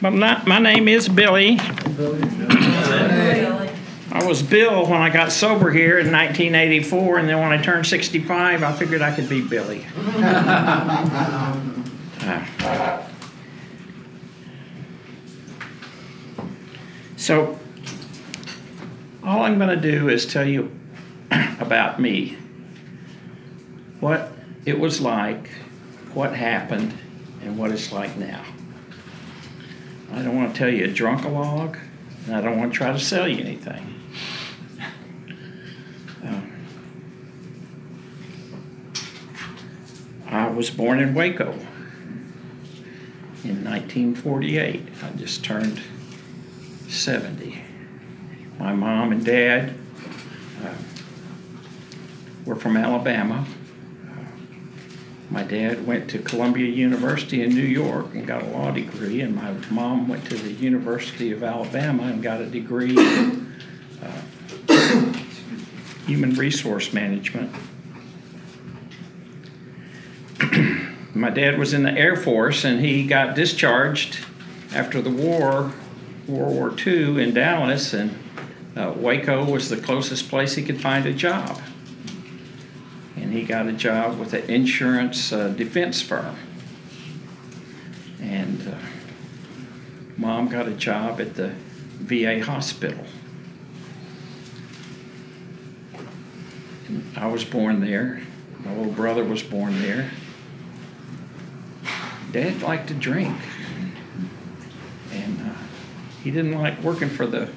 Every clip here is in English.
But not, my name is Billy. I was Bill when I got sober here in 1984, and then when I turned 65, I figured I could be Billy. Uh, So, all I'm going to do is tell you about me. What it was like, what happened, and what it's like now. I don't want to tell you a drunkalog, and I don't want to try to sell you anything. Uh, I was born in Waco in 1948. I just turned 70. My mom and dad uh, were from Alabama. My dad went to Columbia University in New York and got a law degree, and my mom went to the University of Alabama and got a degree in uh, human resource management. My dad was in the Air Force and he got discharged after the war, World War II, in Dallas, and uh, Waco was the closest place he could find a job. And he got a job with an insurance uh, defense firm. And uh, mom got a job at the VA hospital. And I was born there. My little brother was born there. Dad liked to drink. And uh, he didn't like working for the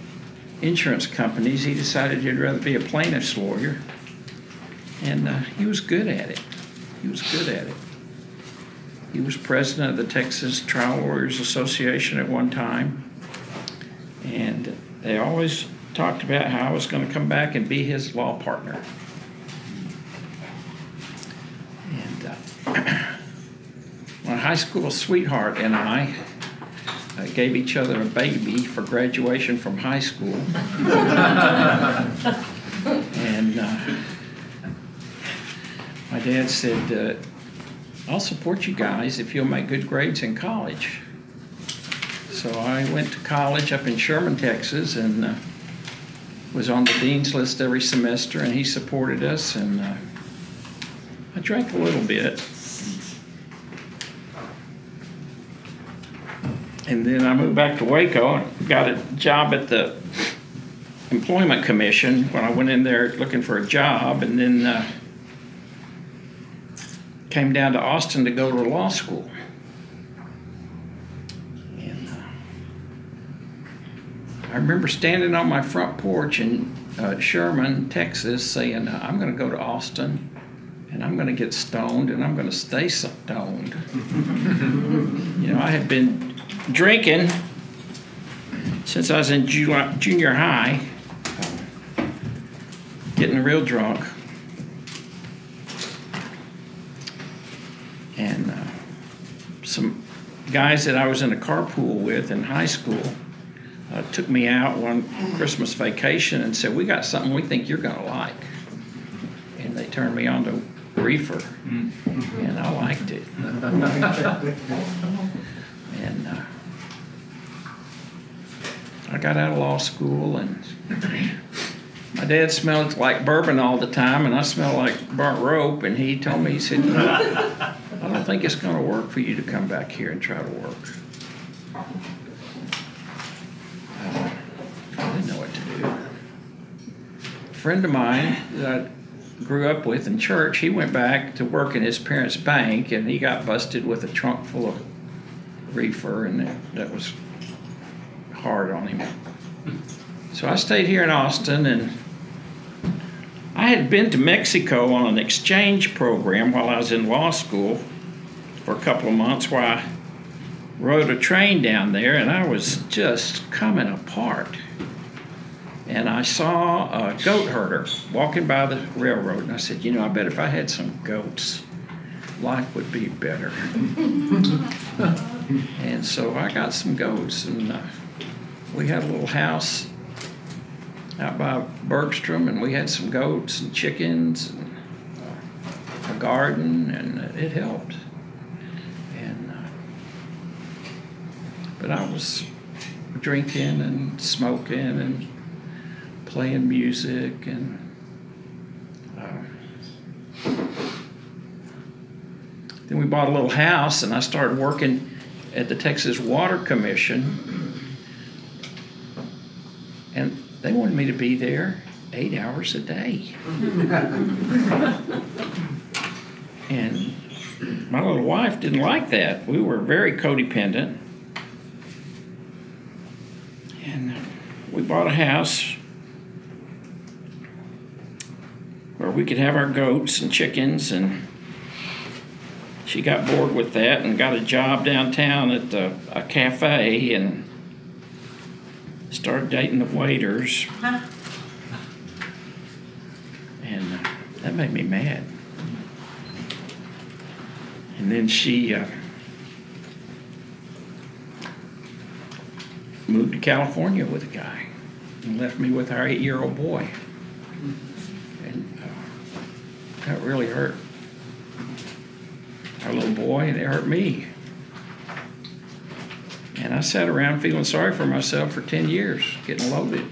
insurance companies. He decided he'd rather be a plaintiff's lawyer. And uh, he was good at it. He was good at it. He was president of the Texas Trial Lawyers Association at one time. And they always talked about how I was going to come back and be his law partner. And uh, my high school sweetheart and I uh, gave each other a baby for graduation from high school. and uh, my dad said, uh, I'll support you guys if you'll make good grades in college. So I went to college up in Sherman, Texas, and uh, was on the dean's list every semester, and he supported us. And uh, I drank a little bit. And then I moved back to Waco and got a job at the Employment Commission when I went in there looking for a job, and then uh, came down to Austin to go to law school. And uh, I remember standing on my front porch in uh, Sherman, Texas, saying, uh, I'm going to go to Austin and I'm going to get stoned and I'm going to stay stoned. you know, I had been drinking since I was in ju- junior high, getting real drunk. And uh, some guys that I was in a carpool with in high school uh, took me out one Christmas vacation and said, We got something we think you're going to like. And they turned me on to reefer, and I liked it. and uh, I got out of law school, and my dad smelled like bourbon all the time, and I smelled like burnt rope. And he told me, he said, I don't think it's going to work for you to come back here and try to work. I didn't know what to do. A friend of mine that I grew up with in church, he went back to work in his parents' bank, and he got busted with a trunk full of reefer, and that, that was hard on him. So I stayed here in Austin, and I had been to Mexico on an exchange program while I was in law school for a couple of months where I rode a train down there, and I was just coming apart. And I saw a goat herder walking by the railroad, and I said, You know, I bet if I had some goats, life would be better. and so I got some goats, and uh, we had a little house out by Bergstrom, and we had some goats and chickens and a garden, and it helped. And uh, But I was drinking and smoking and playing music and uh, then we bought a little house and I started working at the Texas Water Commission and they wanted me to be there eight hours a day. and my little wife didn't like that. We were very codependent. And we bought a house where we could have our goats and chickens and she got bored with that and got a job downtown at a, a cafe and started dating the waiters. And uh, that made me mad. And then she uh, moved to California with a guy and left me with our eight year old boy. And uh, that really hurt. Our little boy, and it hurt me. And I sat around feeling sorry for myself for 10 years, getting loaded.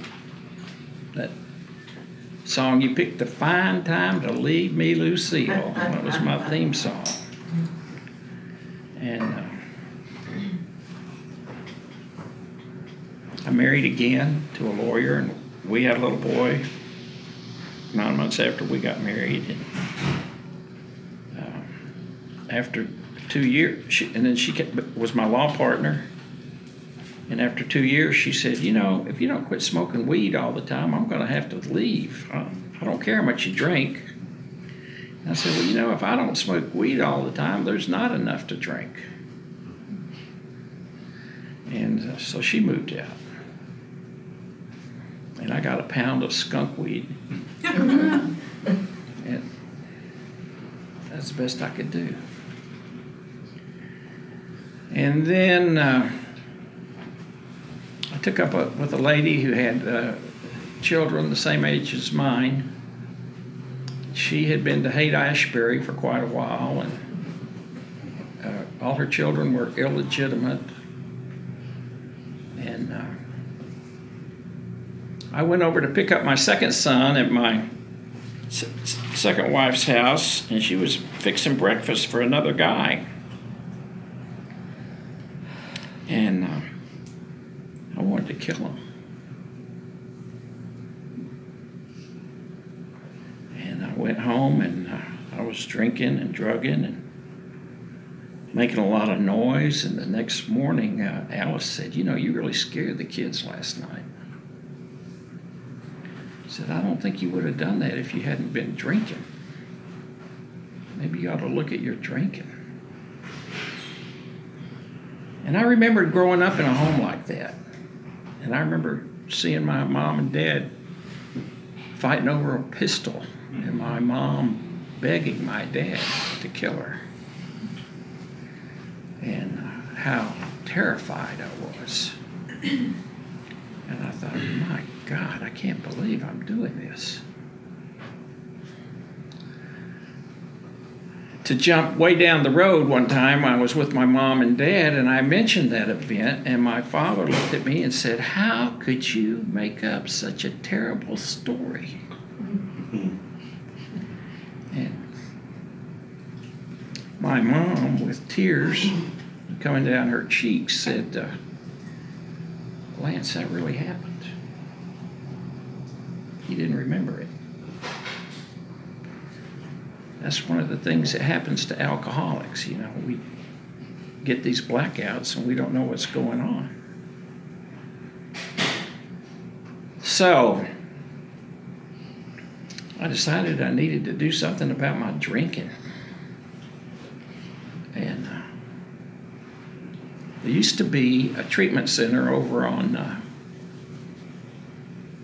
That song you picked the fine time to leave me, Lucille. That was my theme song. And uh, I married again to a lawyer, and we had a little boy nine months after we got married. And uh, after two years, she, and then she kept, was my law partner. And after two years, she said, You know, if you don't quit smoking weed all the time, I'm going to have to leave. I, I don't care how much you drink. And I said, Well, you know, if I don't smoke weed all the time, there's not enough to drink. And uh, so she moved out. And I got a pound of skunk weed. and that's the best I could do. And then. Uh, took up a, with a lady who had uh, children the same age as mine. She had been to Haight Ashbury for quite a while, and uh, all her children were illegitimate. And uh, I went over to pick up my second son at my s- second wife's house, and she was fixing breakfast for another guy. And uh, I wanted to kill him. And I went home and uh, I was drinking and drugging and making a lot of noise. And the next morning, uh, Alice said, You know, you really scared the kids last night. I said, I don't think you would have done that if you hadn't been drinking. Maybe you ought to look at your drinking. And I remember growing up in a home like that. And I remember seeing my mom and dad fighting over a pistol, and my mom begging my dad to kill her. And uh, how terrified I was. And I thought, my God, I can't believe I'm doing this. to jump way down the road one time. I was with my mom and dad, and I mentioned that event, and my father looked at me and said, How could you make up such a terrible story? My mom, with tears coming down her cheeks, said, uh, Lance, that really happened. He didn't remember it. That's one of the things that happens to alcoholics. You know, we get these blackouts and we don't know what's going on. So, I decided I needed to do something about my drinking. And uh, there used to be a treatment center over on, uh,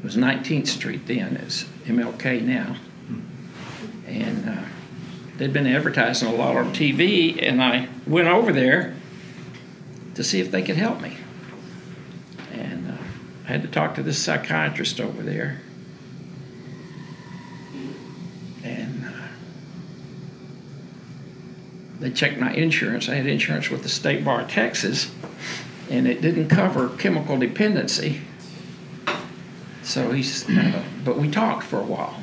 was 19th Street then, it's MLK now. And uh, they'd been advertising a lot on TV, and I went over there to see if they could help me. And uh, I had to talk to this psychiatrist over there. And uh, they checked my insurance. I had insurance with the State Bar of Texas. and it didn't cover chemical dependency. So he's, uh, but we talked for a while.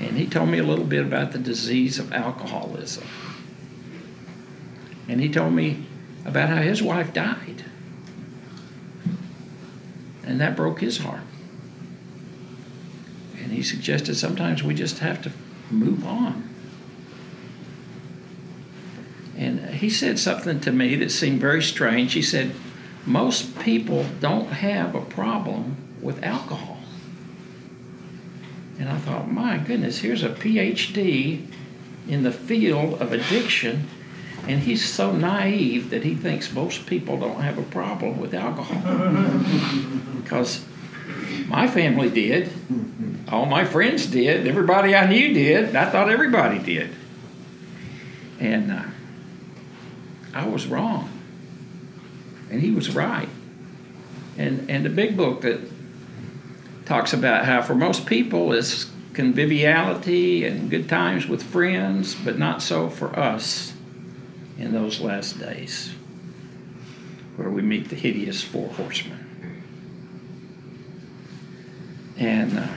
And he told me a little bit about the disease of alcoholism. And he told me about how his wife died. And that broke his heart. And he suggested sometimes we just have to move on. And he said something to me that seemed very strange. He said, Most people don't have a problem with alcohol. And I thought, my goodness, here's a PhD in the field of addiction, and he's so naive that he thinks most people don't have a problem with alcohol. because my family did, all my friends did, everybody I knew did, I thought everybody did. And uh, I was wrong. And he was right. And, and the big book that talks about how for most people it's conviviality and good times with friends, but not so for us in those last days where we meet the hideous four horsemen. And uh,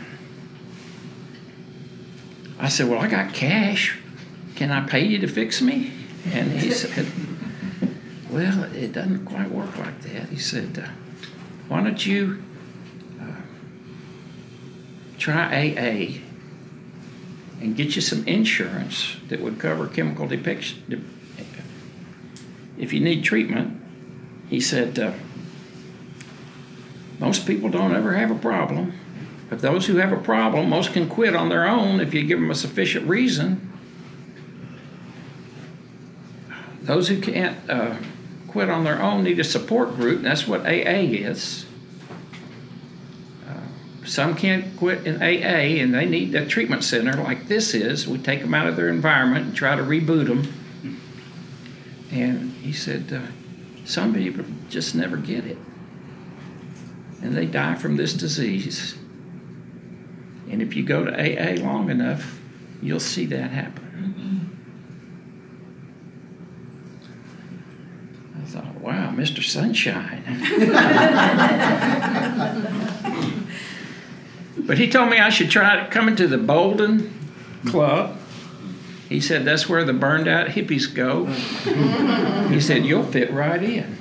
I said, Well, I got cash. Can I pay you to fix me? And he said, Well, it doesn't quite work like that. He said, uh, Why don't you try AA and get you some insurance that would cover chemical depiction. If you need treatment, he said, uh, most people don't ever have a problem. But those who have a problem, most can quit on their own if you give them a sufficient reason. Those who can't uh, quit on their own need a support group, and that's what AA is some can't quit in AA and they need a treatment center like this is. We take them out of their environment and try to reboot them. And he said, uh, some people just never get it. And they die from this disease. And if you go to AA long enough, you'll see that happen. I thought, wow, Mr. Sunshine. But he told me I should try coming to the Bolden Club. He said that's where the burned out hippies go. he said you'll fit right in.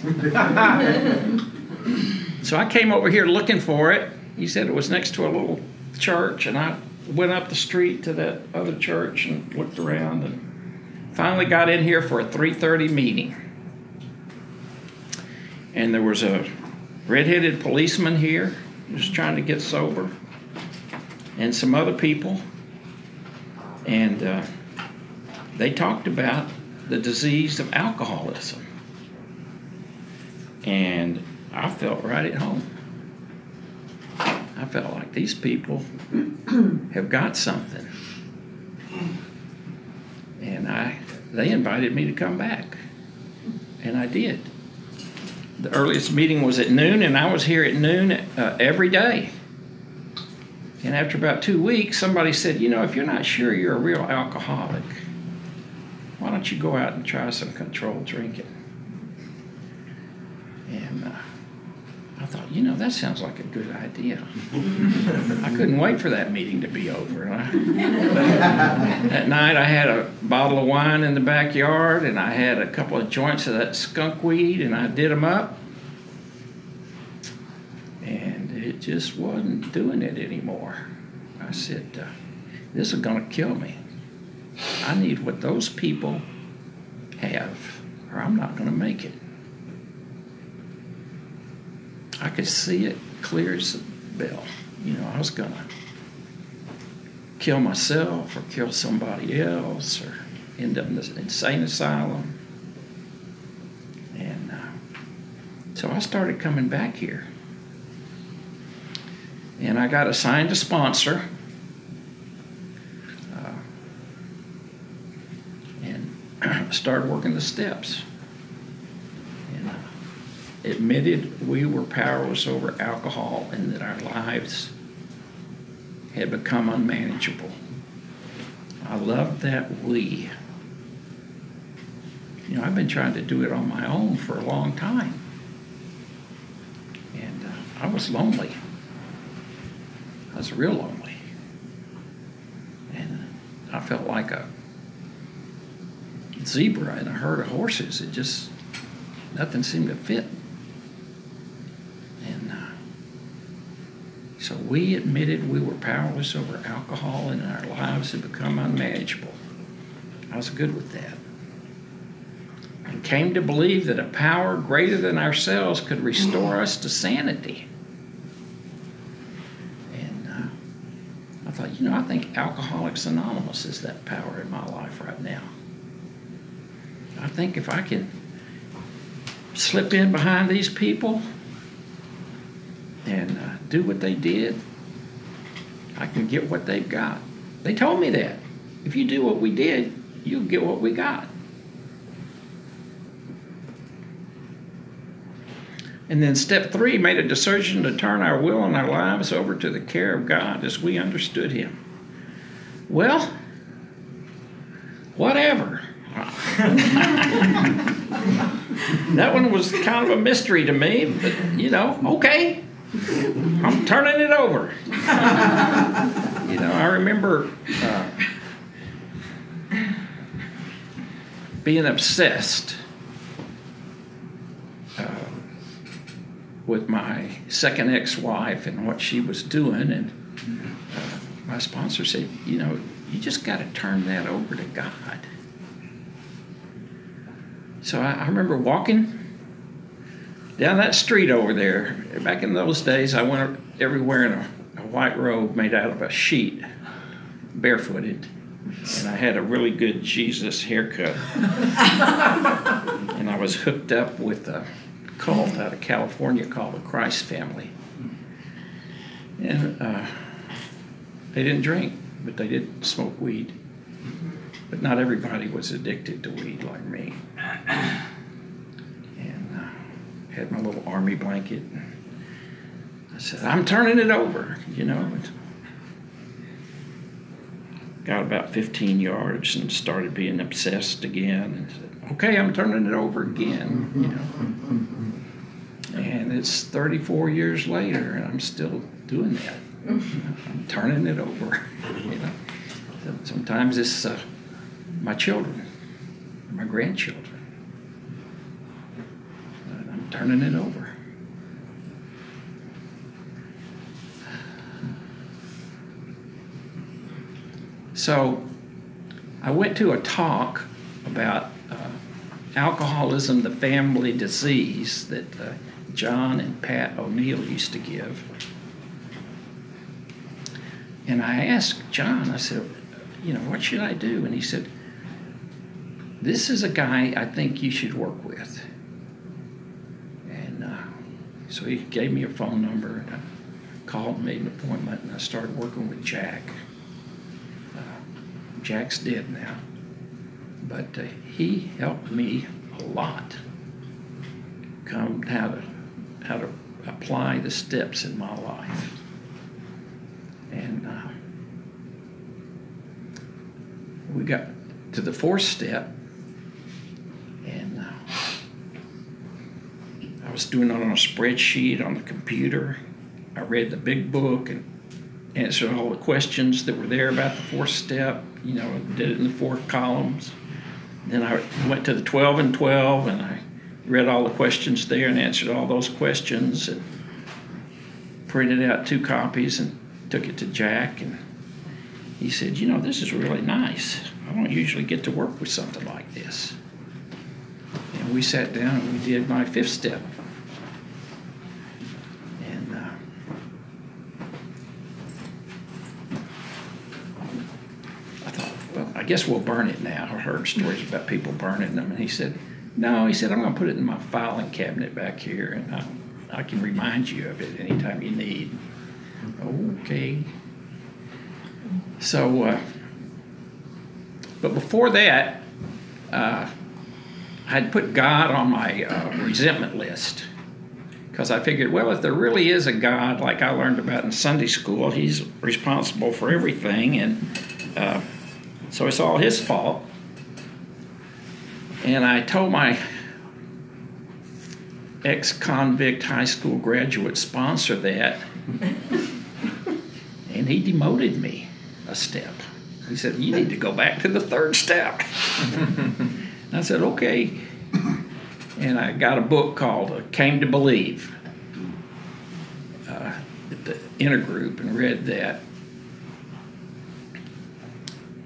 so I came over here looking for it. He said it was next to a little church, and I went up the street to that other church and looked around and finally got in here for a 3:30 meeting. And there was a red-headed policeman here, just trying to get sober and some other people, and uh, they talked about the disease of alcoholism. And I felt right at home. I felt like these people have got something. And I they invited me to come back. And I did. The earliest meeting was at noon, and I was here at noon uh, every day. And after about two weeks, somebody said, You know, if you're not sure you're a real alcoholic, why don't you go out and try some controlled drinking? And uh, I thought, you know, that sounds like a good idea. I couldn't wait for that meeting to be over. that night, I had a bottle of wine in the backyard, and I had a couple of joints of that skunk weed, and I did them up. And it just wasn't doing it anymore. I said, uh, This is going to kill me. I need what those people have, or I'm not going to make it. I could see it clear as a bell. You know, I was going to kill myself or kill somebody else or end up in this insane asylum. And uh, so I started coming back here and I got assigned a sponsor. Uh, and started working the steps. Admitted we were powerless over alcohol and that our lives had become unmanageable. I loved that we. You know, I've been trying to do it on my own for a long time. And uh, I was lonely. I was real lonely. And I felt like a zebra in a herd of horses. It just, nothing seemed to fit. And uh, so we admitted we were powerless over alcohol and our lives had become unmanageable. I was good with that. And came to believe that a power greater than ourselves could restore us to sanity. And uh, I thought, you know, I think Alcoholics Anonymous is that power in my life right now. I think if I can slip in behind these people and uh, do what they did, I can get what they've got. They told me that. If you do what we did, you'll get what we got. And then step three made a decision to turn our will and our lives over to the care of God as we understood Him. Well, whatever. that one was kind of a mystery to me, but you know, okay, I'm turning it over. you know, I remember uh, being obsessed uh, with my second ex-wife and what she was doing, and uh, my sponsor said, you know, you just got to turn that over to God. So I, I remember walking down that street over there. Back in those days, I went everywhere in a, a white robe made out of a sheet, barefooted, and I had a really good Jesus haircut. and I was hooked up with a cult out of California called the Christ Family. And uh, they didn't drink, but they did smoke weed. But not everybody was addicted to weed like me. Had my little army blanket. I said, I'm turning it over, you know. Got about 15 yards and started being obsessed again. And said, okay, I'm turning it over again, you know. And it's 34 years later, and I'm still doing that. I'm turning it over, you know. Sometimes it's uh, my children, my grandchildren. Turning it over. So I went to a talk about uh, alcoholism, the family disease that uh, John and Pat O'Neill used to give. And I asked John, I said, you know, what should I do? And he said, this is a guy I think you should work with. So he gave me a phone number, and I called and made an appointment, and I started working with Jack. Uh, Jack's dead now, but uh, he helped me a lot. Come how to how to apply the steps in my life, and uh, we got to the fourth step, and uh, I was doing it on a spreadsheet on the computer. I read the big book and answered all the questions that were there about the fourth step. You know, did it in the four columns. Then I went to the 12 and 12 and I read all the questions there and answered all those questions and printed out two copies and took it to Jack and he said, You know, this is really nice. I don't usually get to work with something like this. And we sat down and we did my fifth step. And uh, I thought, well, I guess we'll burn it now. I heard stories about people burning them. And he said, No, he said, I'm going to put it in my filing cabinet back here and I, I can remind you of it anytime you need. Okay. So, uh, but before that, uh, I'd put God on my uh, resentment list because I figured, well, if there really is a God, like I learned about in Sunday school, He's responsible for everything, and uh, so it's all His fault. And I told my ex convict high school graduate sponsor that, and he demoted me a step. He said, You need to go back to the third step. and I said, Okay. And I got a book called uh, Came to Believe uh, at the intergroup and read that.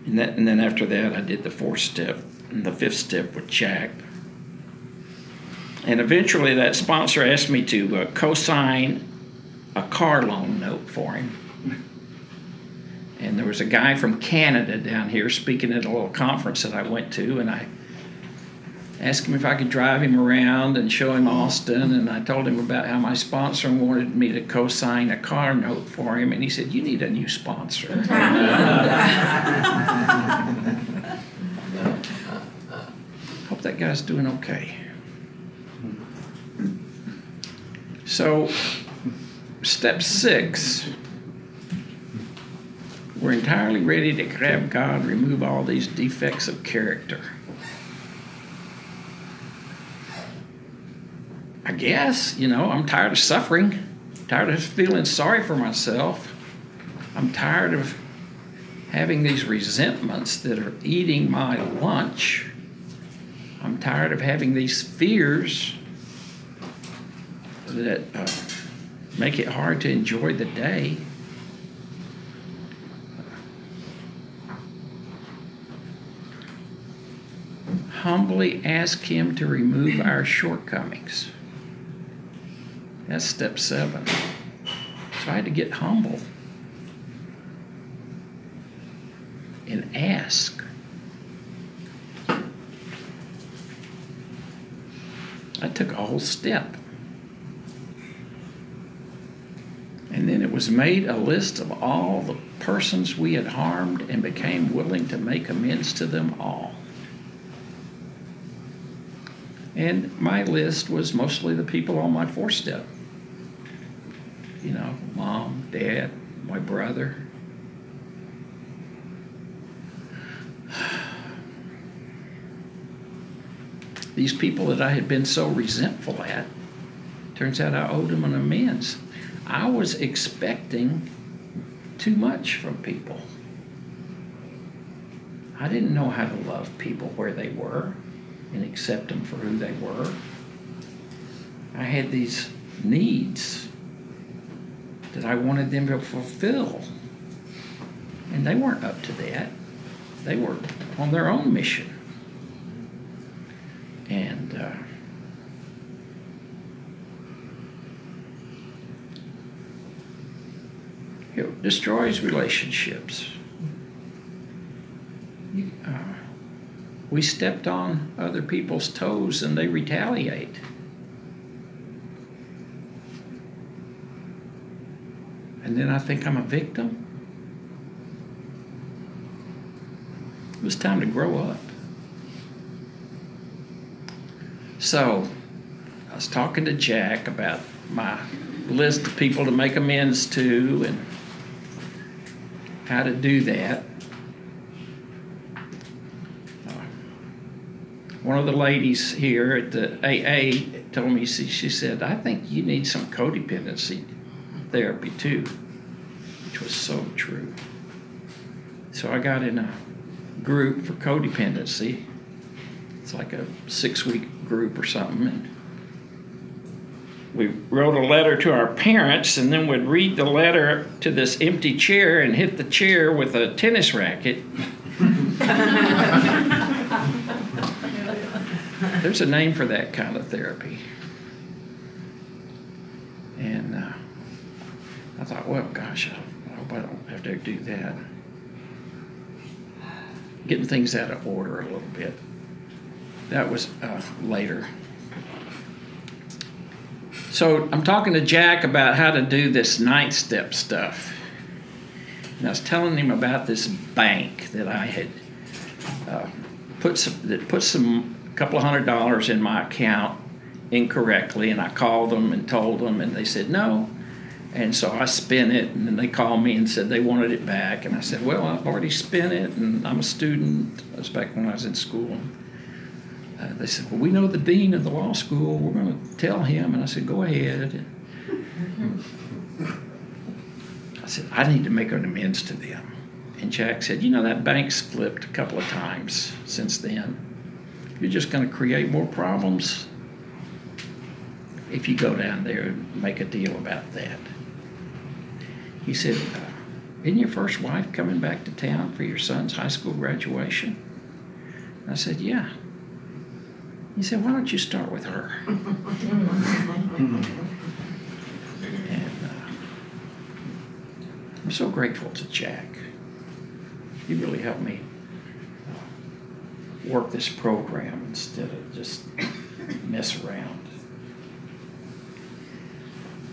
And, that. and then after that, I did the fourth step and the fifth step with Jack. And eventually, that sponsor asked me to uh, co sign a car loan note for him. And there was a guy from Canada down here speaking at a little conference that I went to, and I asked him if I could drive him around and show him Austin. And I told him about how my sponsor wanted me to co sign a car note for him. And he said, You need a new sponsor. Hope that guy's doing okay. So, step six, we're entirely ready to grab God, remove all these defects of character. I guess, you know, I'm tired of suffering, tired of feeling sorry for myself. I'm tired of having these resentments that are eating my lunch. I'm tired of having these fears that uh, make it hard to enjoy the day. Humbly ask Him to remove our shortcomings. That's step seven. Had to get humble and ask. I took a whole step. And then it was made a list of all the persons we had harmed and became willing to make amends to them all. And my list was mostly the people on my four step. You know, mom, dad, my brother. These people that I had been so resentful at, turns out I owed them an amends. I was expecting too much from people. I didn't know how to love people where they were and accept them for who they were. I had these needs that I wanted them to fulfill. And they weren't up to that. They were on their own mission. And uh, it destroys relationships. You, uh, we stepped on other people's toes and they retaliate. And then I think I'm a victim. It was time to grow up. So, I was talking to Jack about my list of people to make amends to and how to do that. One of the ladies here at the AA told me, she, she said, I think you need some codependency therapy too, which was so true. So I got in a group for codependency. It's like a six week group or something. And we wrote a letter to our parents and then would read the letter to this empty chair and hit the chair with a tennis racket. There's a name for that kind of therapy. And uh, I thought, well, gosh, I hope I don't have to do that. Getting things out of order a little bit. That was uh, later. So I'm talking to Jack about how to do this ninth step stuff. And I was telling him about this bank that I had uh, put some that put some a couple of hundred dollars in my account incorrectly, and I called them and told them, and they said no. And so I spent it, and then they called me and said they wanted it back. And I said, Well, I've already spent it, and I'm a student. That was back when I was in school. uh, they said, Well, we know the dean of the law school. We're going to tell him. And I said, Go ahead. I said, I need to make an amends to them. And Jack said, You know, that bank's flipped a couple of times since then. You're just going to create more problems if you go down there and make a deal about that. He said, Isn't your first wife coming back to town for your son's high school graduation? I said, Yeah. He said, Why don't you start with her? and uh, I'm so grateful to Jack. He really helped me work this program instead of just mess around.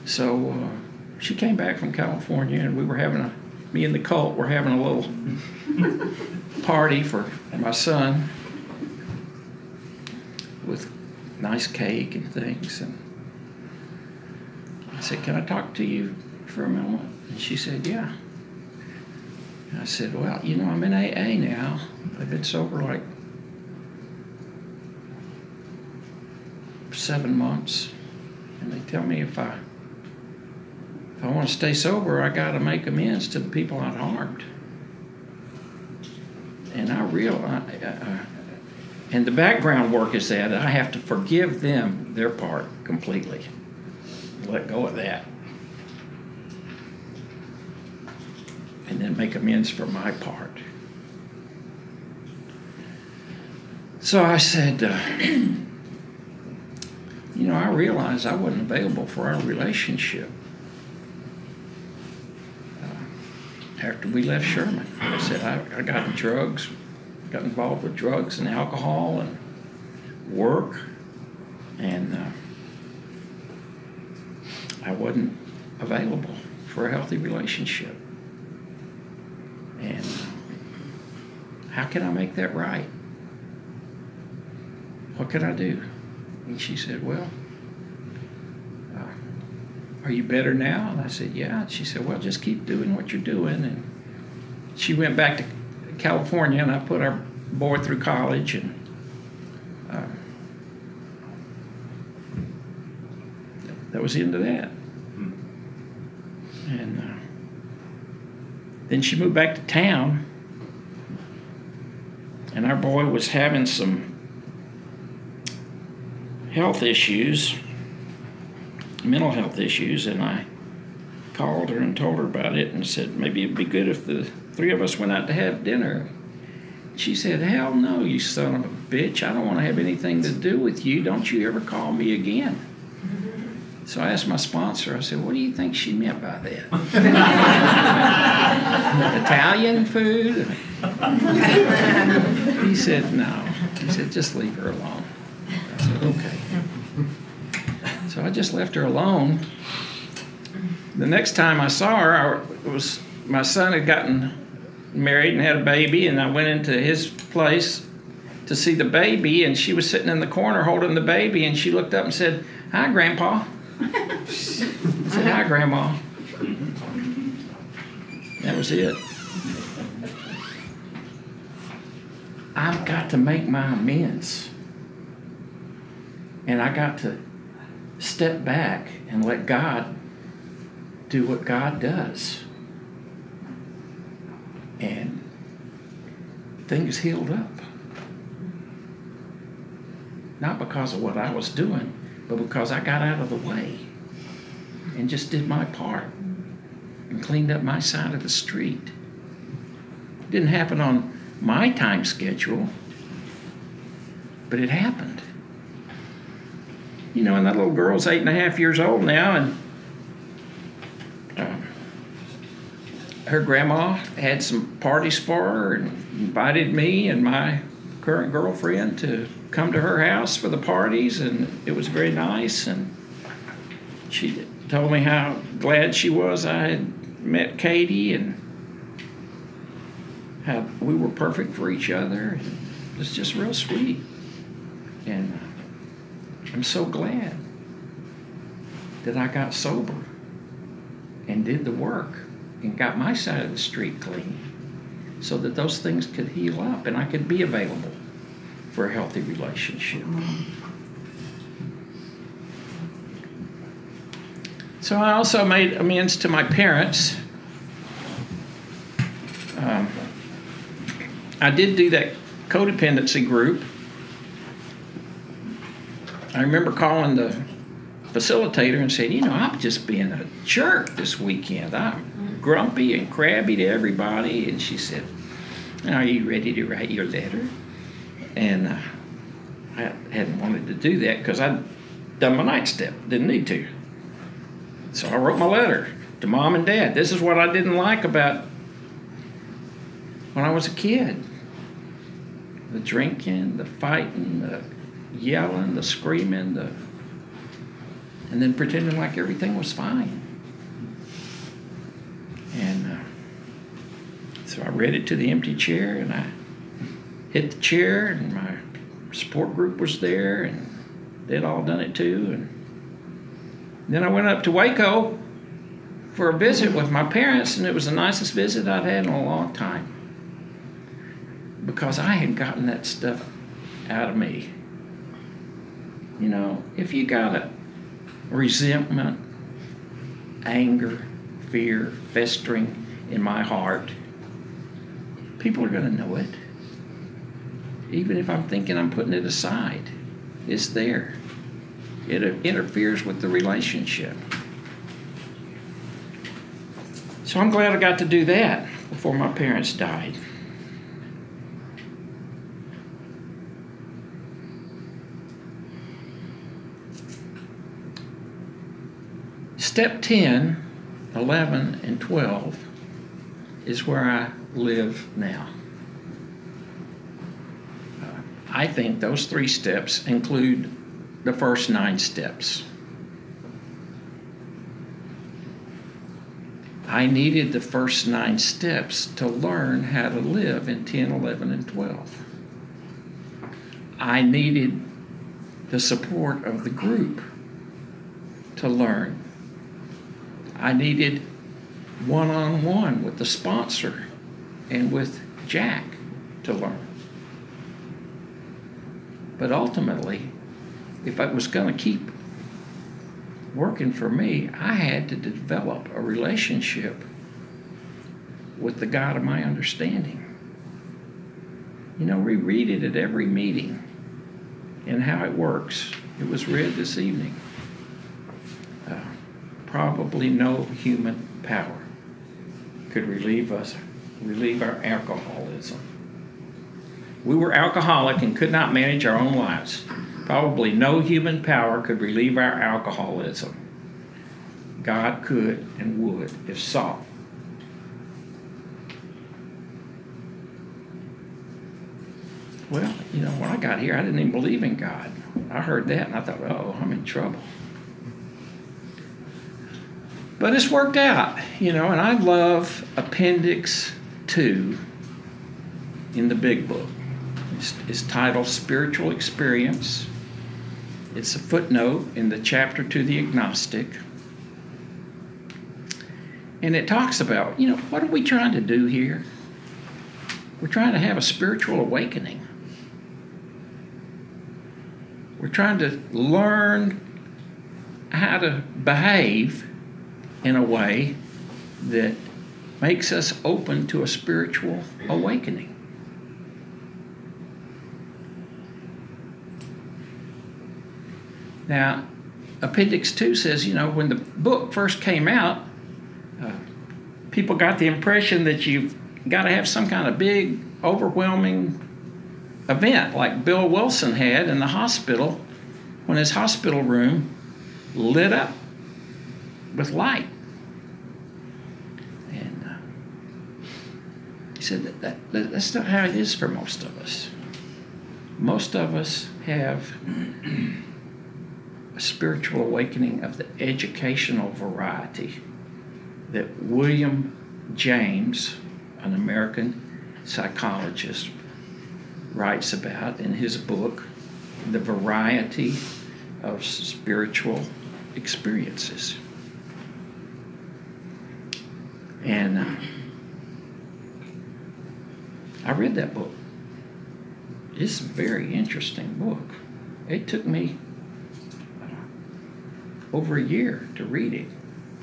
So uh, she came back from California, and we were having a, me and the cult were having a little party for my son with nice cake and things. And I said, Can I talk to you for a moment? And she said, Yeah. And I said, Well, you know, I'm in AA now. I've been sober like seven months. And they tell me if I if I want to stay sober, I got to make amends to the people I've harmed. And I realize, and the background work is that I have to forgive them their part completely. Let go of that. And then make amends for my part. So I said, uh, you know, I realized I wasn't available for our relationship. after we left Sherman. I said, I, I got in drugs, got involved with drugs and alcohol and work, and uh, I wasn't available for a healthy relationship. And uh, how can I make that right? What can I do? And she said, Well, are you better now? And I said, Yeah. And she said, Well, just keep doing what you're doing. And she went back to California, and I put our boy through college. And uh, that was the end of that. And uh, then she moved back to town, and our boy was having some health issues mental health issues, and I called her and told her about it and said maybe it'd be good if the three of us went out to have dinner. She said, Hell no, you son of a bitch. I don't want to have anything to do with you. Don't you ever call me again. So I asked my sponsor, I said, What do you think she meant by that? Italian food? he said, No. He said, Just leave her alone. Said, Okay. So I just left her alone. The next time I saw her, I, was my son had gotten married and had a baby, and I went into his place to see the baby, and she was sitting in the corner holding the baby, and she looked up and said, "Hi, Grandpa." I said, "Hi, Grandma." That was it. I've got to make my amends, and I got to step back and let God do what God does. And things healed up. Not because of what I was doing, but because I got out of the way and just did my part and cleaned up my side of the street. It didn't happen on my time schedule, but it happened you know, and that little girl's eight and a half years old now, and um, her grandma had some parties for her and invited me and my current girlfriend to come to her house for the parties, and it was very nice. And she told me how glad she was I had met Katie and how we were perfect for each other. It was just real sweet. And I'm so glad that I got sober and did the work and got my side of the street clean so that those things could heal up and I could be available for a healthy relationship. So I also made amends to my parents. Um, I did do that codependency group. I remember calling the facilitator and saying, you know, I'm just being a jerk this weekend. I'm grumpy and crabby to everybody. And she said, Are you ready to write your letter? And uh, I hadn't wanted to do that because I'd done my ninth step, didn't need to. So I wrote my letter to mom and dad. This is what I didn't like about when I was a kid the drinking, the fighting, the yelling, the screaming, the and then pretending like everything was fine. And uh, so I read it to the empty chair, and I hit the chair, and my support group was there, and they'd all done it too. And then I went up to Waco for a visit with my parents, and it was the nicest visit I'd had in a long time because I had gotten that stuff out of me. You know, if you got a resentment, anger, fear festering in my heart, people are going to know it. Even if I'm thinking I'm putting it aside, it's there. It interferes with the relationship. So I'm glad I got to do that before my parents died. Step 10, 11, and 12 is where I live now. Uh, I think those three steps include the first nine steps. I needed the first nine steps to learn how to live in 10, 11, and 12. I needed the support of the group to learn I needed one on one with the sponsor and with Jack to learn. But ultimately, if I was going to keep working for me, I had to develop a relationship with the God of my understanding. You know, we read it at every meeting and how it works. It was read this evening probably no human power could relieve us, relieve our alcoholism. We were alcoholic and could not manage our own lives. Probably no human power could relieve our alcoholism. God could and would if sought. Well, you know, when I got here, I didn't even believe in God. I heard that and I thought, oh, I'm in trouble. But it's worked out, you know, and I love Appendix 2 in the big book. It's, it's titled Spiritual Experience. It's a footnote in the chapter to the agnostic. And it talks about, you know, what are we trying to do here? We're trying to have a spiritual awakening. We're trying to learn how to behave in a way that makes us open to a spiritual awakening. Now, Appendix 2 says, you know, when the book first came out, uh, people got the impression that you've got to have some kind of big, overwhelming event like Bill Wilson had in the hospital when his hospital room lit up with light. And uh, he said that, that that's not how it is for most of us. Most of us have a spiritual awakening of the educational variety that William James, an American psychologist, writes about in his book, The Variety of Spiritual Experiences. And uh, I read that book. it's a very interesting book. It took me over a year to read it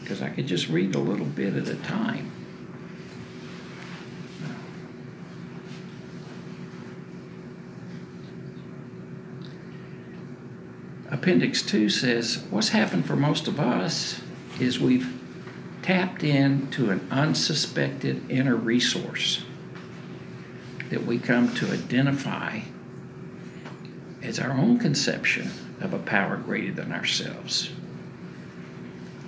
because I could just read a little bit at a time. Appendix 2 says what's happened for most of us is we've tapped into an unsuspected inner resource that we come to identify as our own conception of a power greater than ourselves.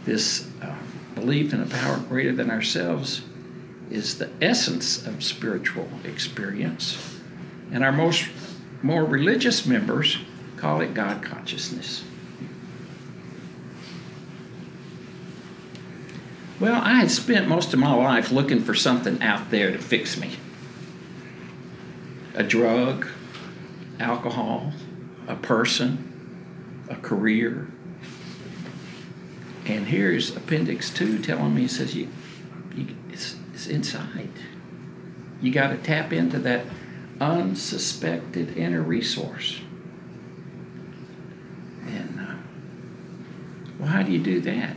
This uh, belief in a power greater than ourselves is the essence of spiritual experience, and our most more religious members call it God consciousness. Well, I had spent most of my life looking for something out there to fix me a drug, alcohol, a person, a career. And here's Appendix 2 telling me, it says, you, you, it's, it's inside. You got to tap into that unsuspected inner resource. And, uh, well, how do you do that?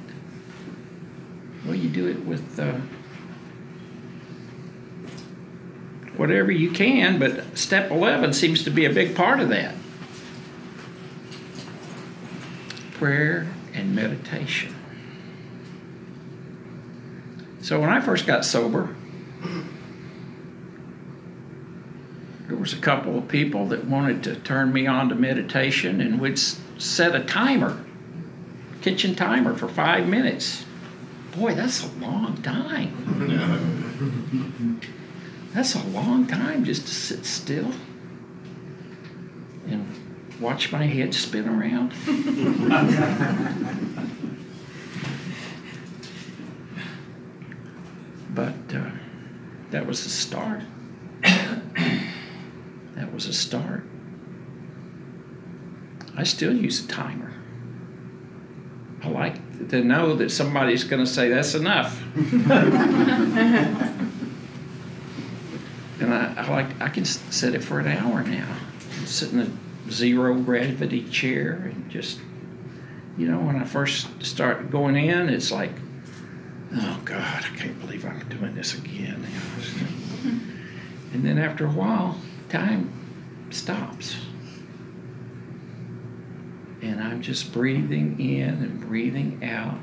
Well, you do it with uh, whatever you can, but step 11 seems to be a big part of that prayer and meditation. So, when I first got sober, there was a couple of people that wanted to turn me on to meditation and would set a timer, kitchen timer for five minutes. Boy, that's a long time. that's a long time just to sit still and watch my head spin around. but uh, that was a start. that was a start. I still use a timer. I like to know that somebody's going to say that's enough. and I, I, like I can set it for an hour now. Sit in a zero gravity chair and just you know when I first start going in, it's like, oh God, I can't believe I'm doing this again. and then after a while, time stops and I'm just breathing in and breathing out.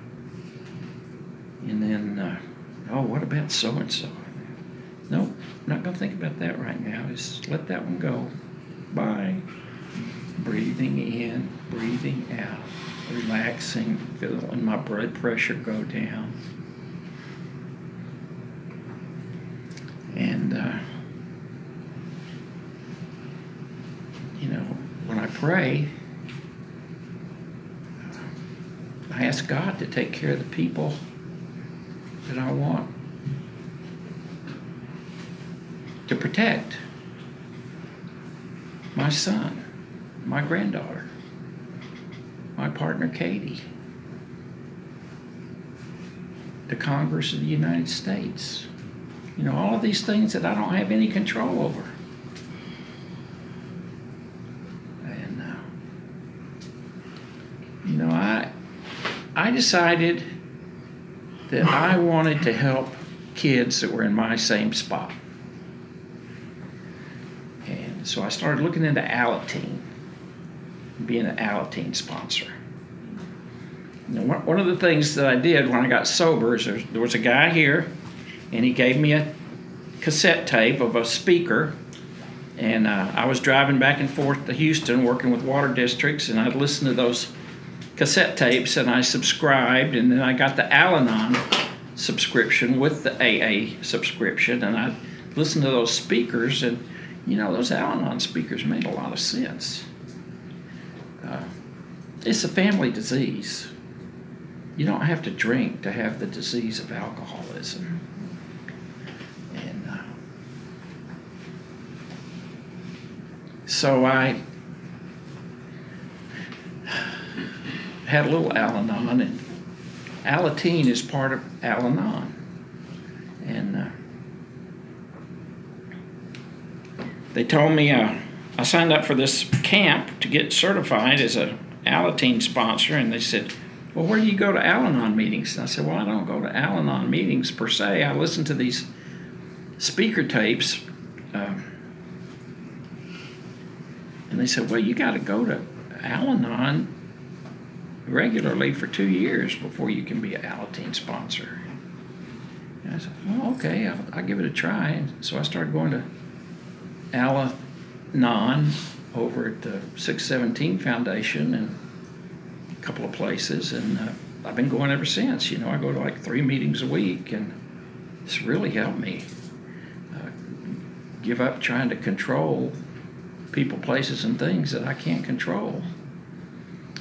And then, uh, oh, what about so and so? No, nope, not going to think about that right now. Just let that one go. Bye. Breathing in, breathing out, relaxing, feeling my blood pressure go down. And, uh, you know, when I pray, I ask God to take care of the people that I want to protect my son, my granddaughter, my partner Katie, the Congress of the United States. You know, all of these things that I don't have any control over. And, uh, you know, I, I decided that I wanted to help kids that were in my same spot. And so I started looking into Alateen, being an Alateen sponsor. Know, one of the things that I did when I got sober is there was a guy here, and he gave me a cassette tape of a speaker. And uh, I was driving back and forth to Houston working with water districts, and I'd listen to those cassette tapes and I subscribed, and then I got the Al Anon subscription with the AA subscription, and I listened to those speakers, and you know, those Al Anon speakers made a lot of sense. Uh, it's a family disease. You don't have to drink to have the disease of alcoholism. And uh, so I had a little Al Anon, and Alateen is part of Al Anon. And uh, they told me uh, I signed up for this camp to get certified as a Alateen sponsor, and they said, "Well, where do you go to Al-Anon meetings?" And I said, "Well, I don't go to Al-Anon meetings per se. I listen to these speaker tapes." Um, and they said, "Well, you got to go to Al-Anon regularly for two years before you can be an Alateen sponsor." And I said, "Well, okay, I'll, I'll give it a try." And so I started going to Al-Anon over at the 617 Foundation and a couple of places, and uh, I've been going ever since. You know, I go to like three meetings a week, and it's really helped me uh, give up trying to control people, places, and things that I can't control.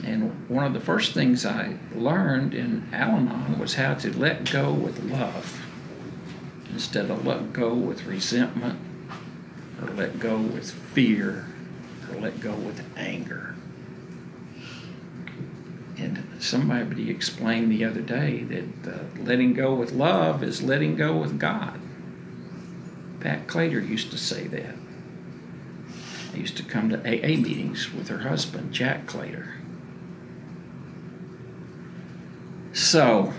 And one of the first things I learned in Al Anon was how to let go with love instead of let go with resentment or let go with fear or let go with anger. And somebody explained the other day that uh, letting go with love is letting go with God. Pat Clater used to say that. I used to come to AA meetings with her husband, Jack Claytor. So,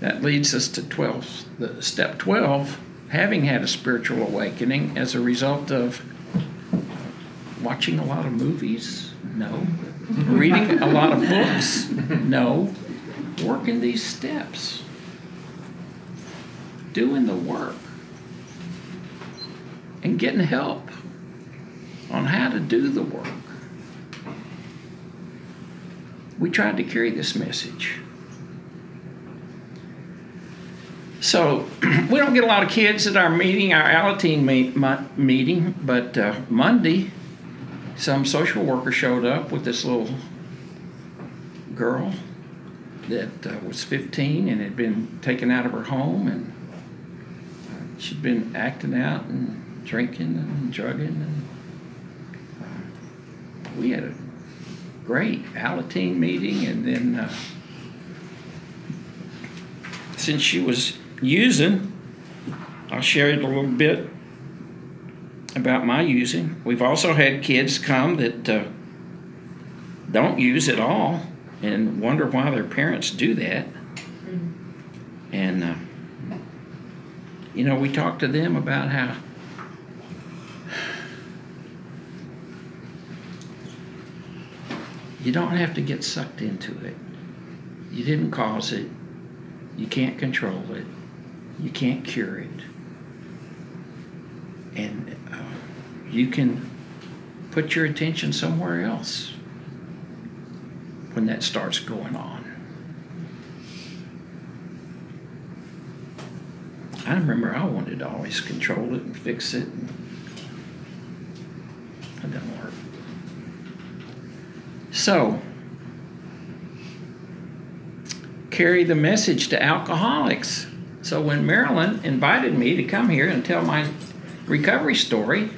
that leads us to 12, the step 12, having had a spiritual awakening as a result of watching a lot of movies? No. Reading a lot of books? No. Working these steps. Doing the work. And getting help on how to do the work. We tried to carry this message. So we don't get a lot of kids at our meeting, our Alateen meet, meeting, but uh, Monday, some social worker showed up with this little girl that uh, was 15 and had been taken out of her home, and uh, she'd been acting out and drinking and drugging, and uh, we had a great Alateen meeting, and then uh, since she was using, I'll share it a little bit about my using. We've also had kids come that uh, don't use at all and wonder why their parents do that. And, uh, you know, we talk to them about how you don't have to get sucked into it. You didn't cause it, you can't control it you can't cure it. And uh, you can put your attention somewhere else when that starts going on. I remember I wanted to always control it and fix it. And didn't work. So, carry the message to alcoholics. So when Marilyn invited me to come here and tell my recovery story,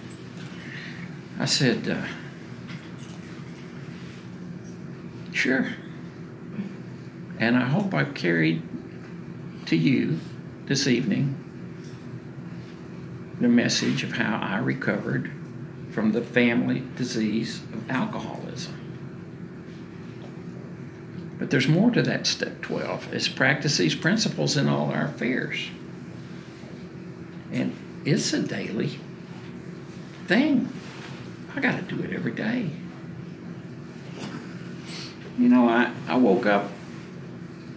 I said, uh, sure. And I hope I've carried to you this evening the message of how I recovered from the family disease of alcoholism. But there's more to that step 12. It's practice these principles in all our affairs. And it's a daily thing. I got to do it every day. You know, I, I woke up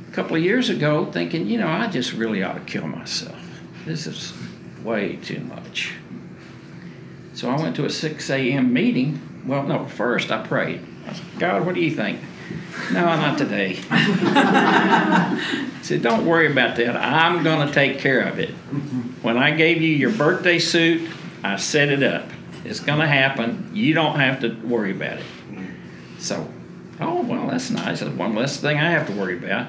a couple of years ago thinking, you know, I just really ought to kill myself. This is way too much. So I went to a 6 a.m. meeting. Well, no, first I prayed. I said, God, what do you think? No, not today. I said, Don't worry about that. I'm going to take care of it. When I gave you your birthday suit, I set it up. It's going to happen. You don't have to worry about it. So, oh, well, that's nice. That's one less thing I have to worry about.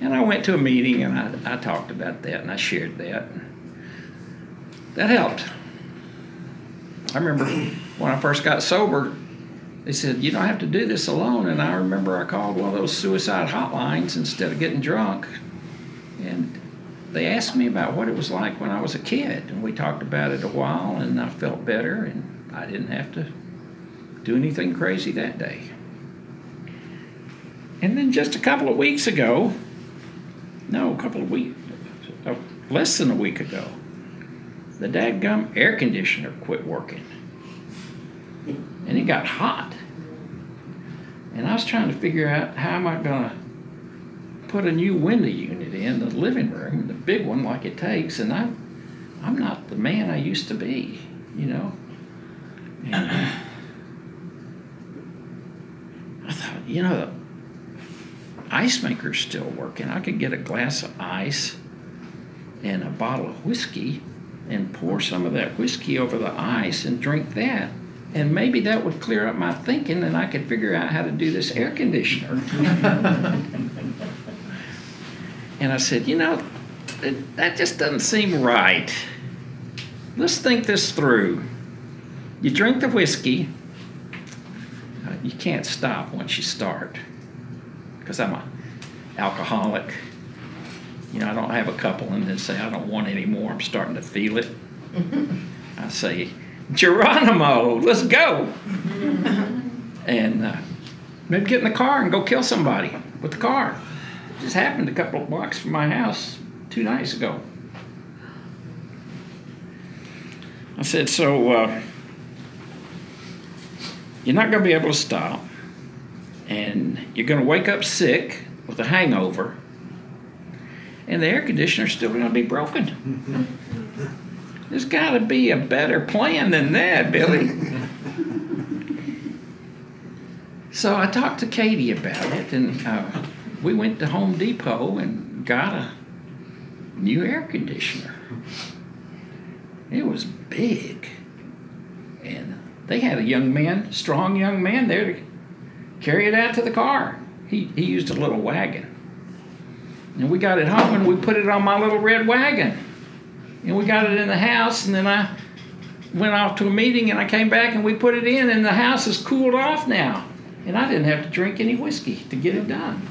And I went to a meeting and I, I talked about that and I shared that. That helped. I remember when I first got sober, they said, You don't have to do this alone. And I remember I called one of those suicide hotlines instead of getting drunk. And they asked me about what it was like when I was a kid, and we talked about it a while, and I felt better, and I didn't have to do anything crazy that day. And then just a couple of weeks ago, no, a couple of weeks, uh, less than a week ago, the dadgum air conditioner quit working. And it got hot. And I was trying to figure out how am I gonna put a new window unit in the living room, the big one like it takes, and I I'm not the man I used to be, you know. And I thought, you know, the ice maker's still working. I could get a glass of ice and a bottle of whiskey and pour some of that whiskey over the ice and drink that. And maybe that would clear up my thinking and I could figure out how to do this air conditioner. and I said, you know, that just doesn't seem right. Let's think this through. You drink the whiskey, uh, you can't stop once you start. Because I'm a alcoholic. You know, I don't have a couple and then say I don't want any more. I'm starting to feel it. I say, Geronimo, let's go. and uh, maybe get in the car and go kill somebody with the car. It just happened a couple of blocks from my house two nights ago. I said, so uh, you're not going to be able to stop, and you're going to wake up sick with a hangover, and the air conditioner's still going to be broken. There's got to be a better plan than that, Billy. so I talked to Katie about it, and uh, we went to Home Depot and got a new air conditioner. It was big. And they had a young man, strong young man there to carry it out to the car. He, he used a little wagon. And we got it home and we put it on my little red wagon. And we got it in the house and then I went off to a meeting and I came back and we put it in and the house is cooled off now. And I didn't have to drink any whiskey to get it done.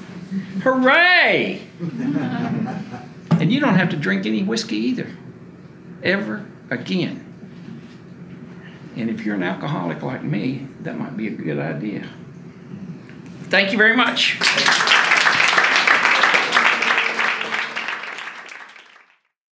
Hooray! and you don't have to drink any whiskey either. Ever again. And if you're an alcoholic like me, that might be a good idea. Thank you very much.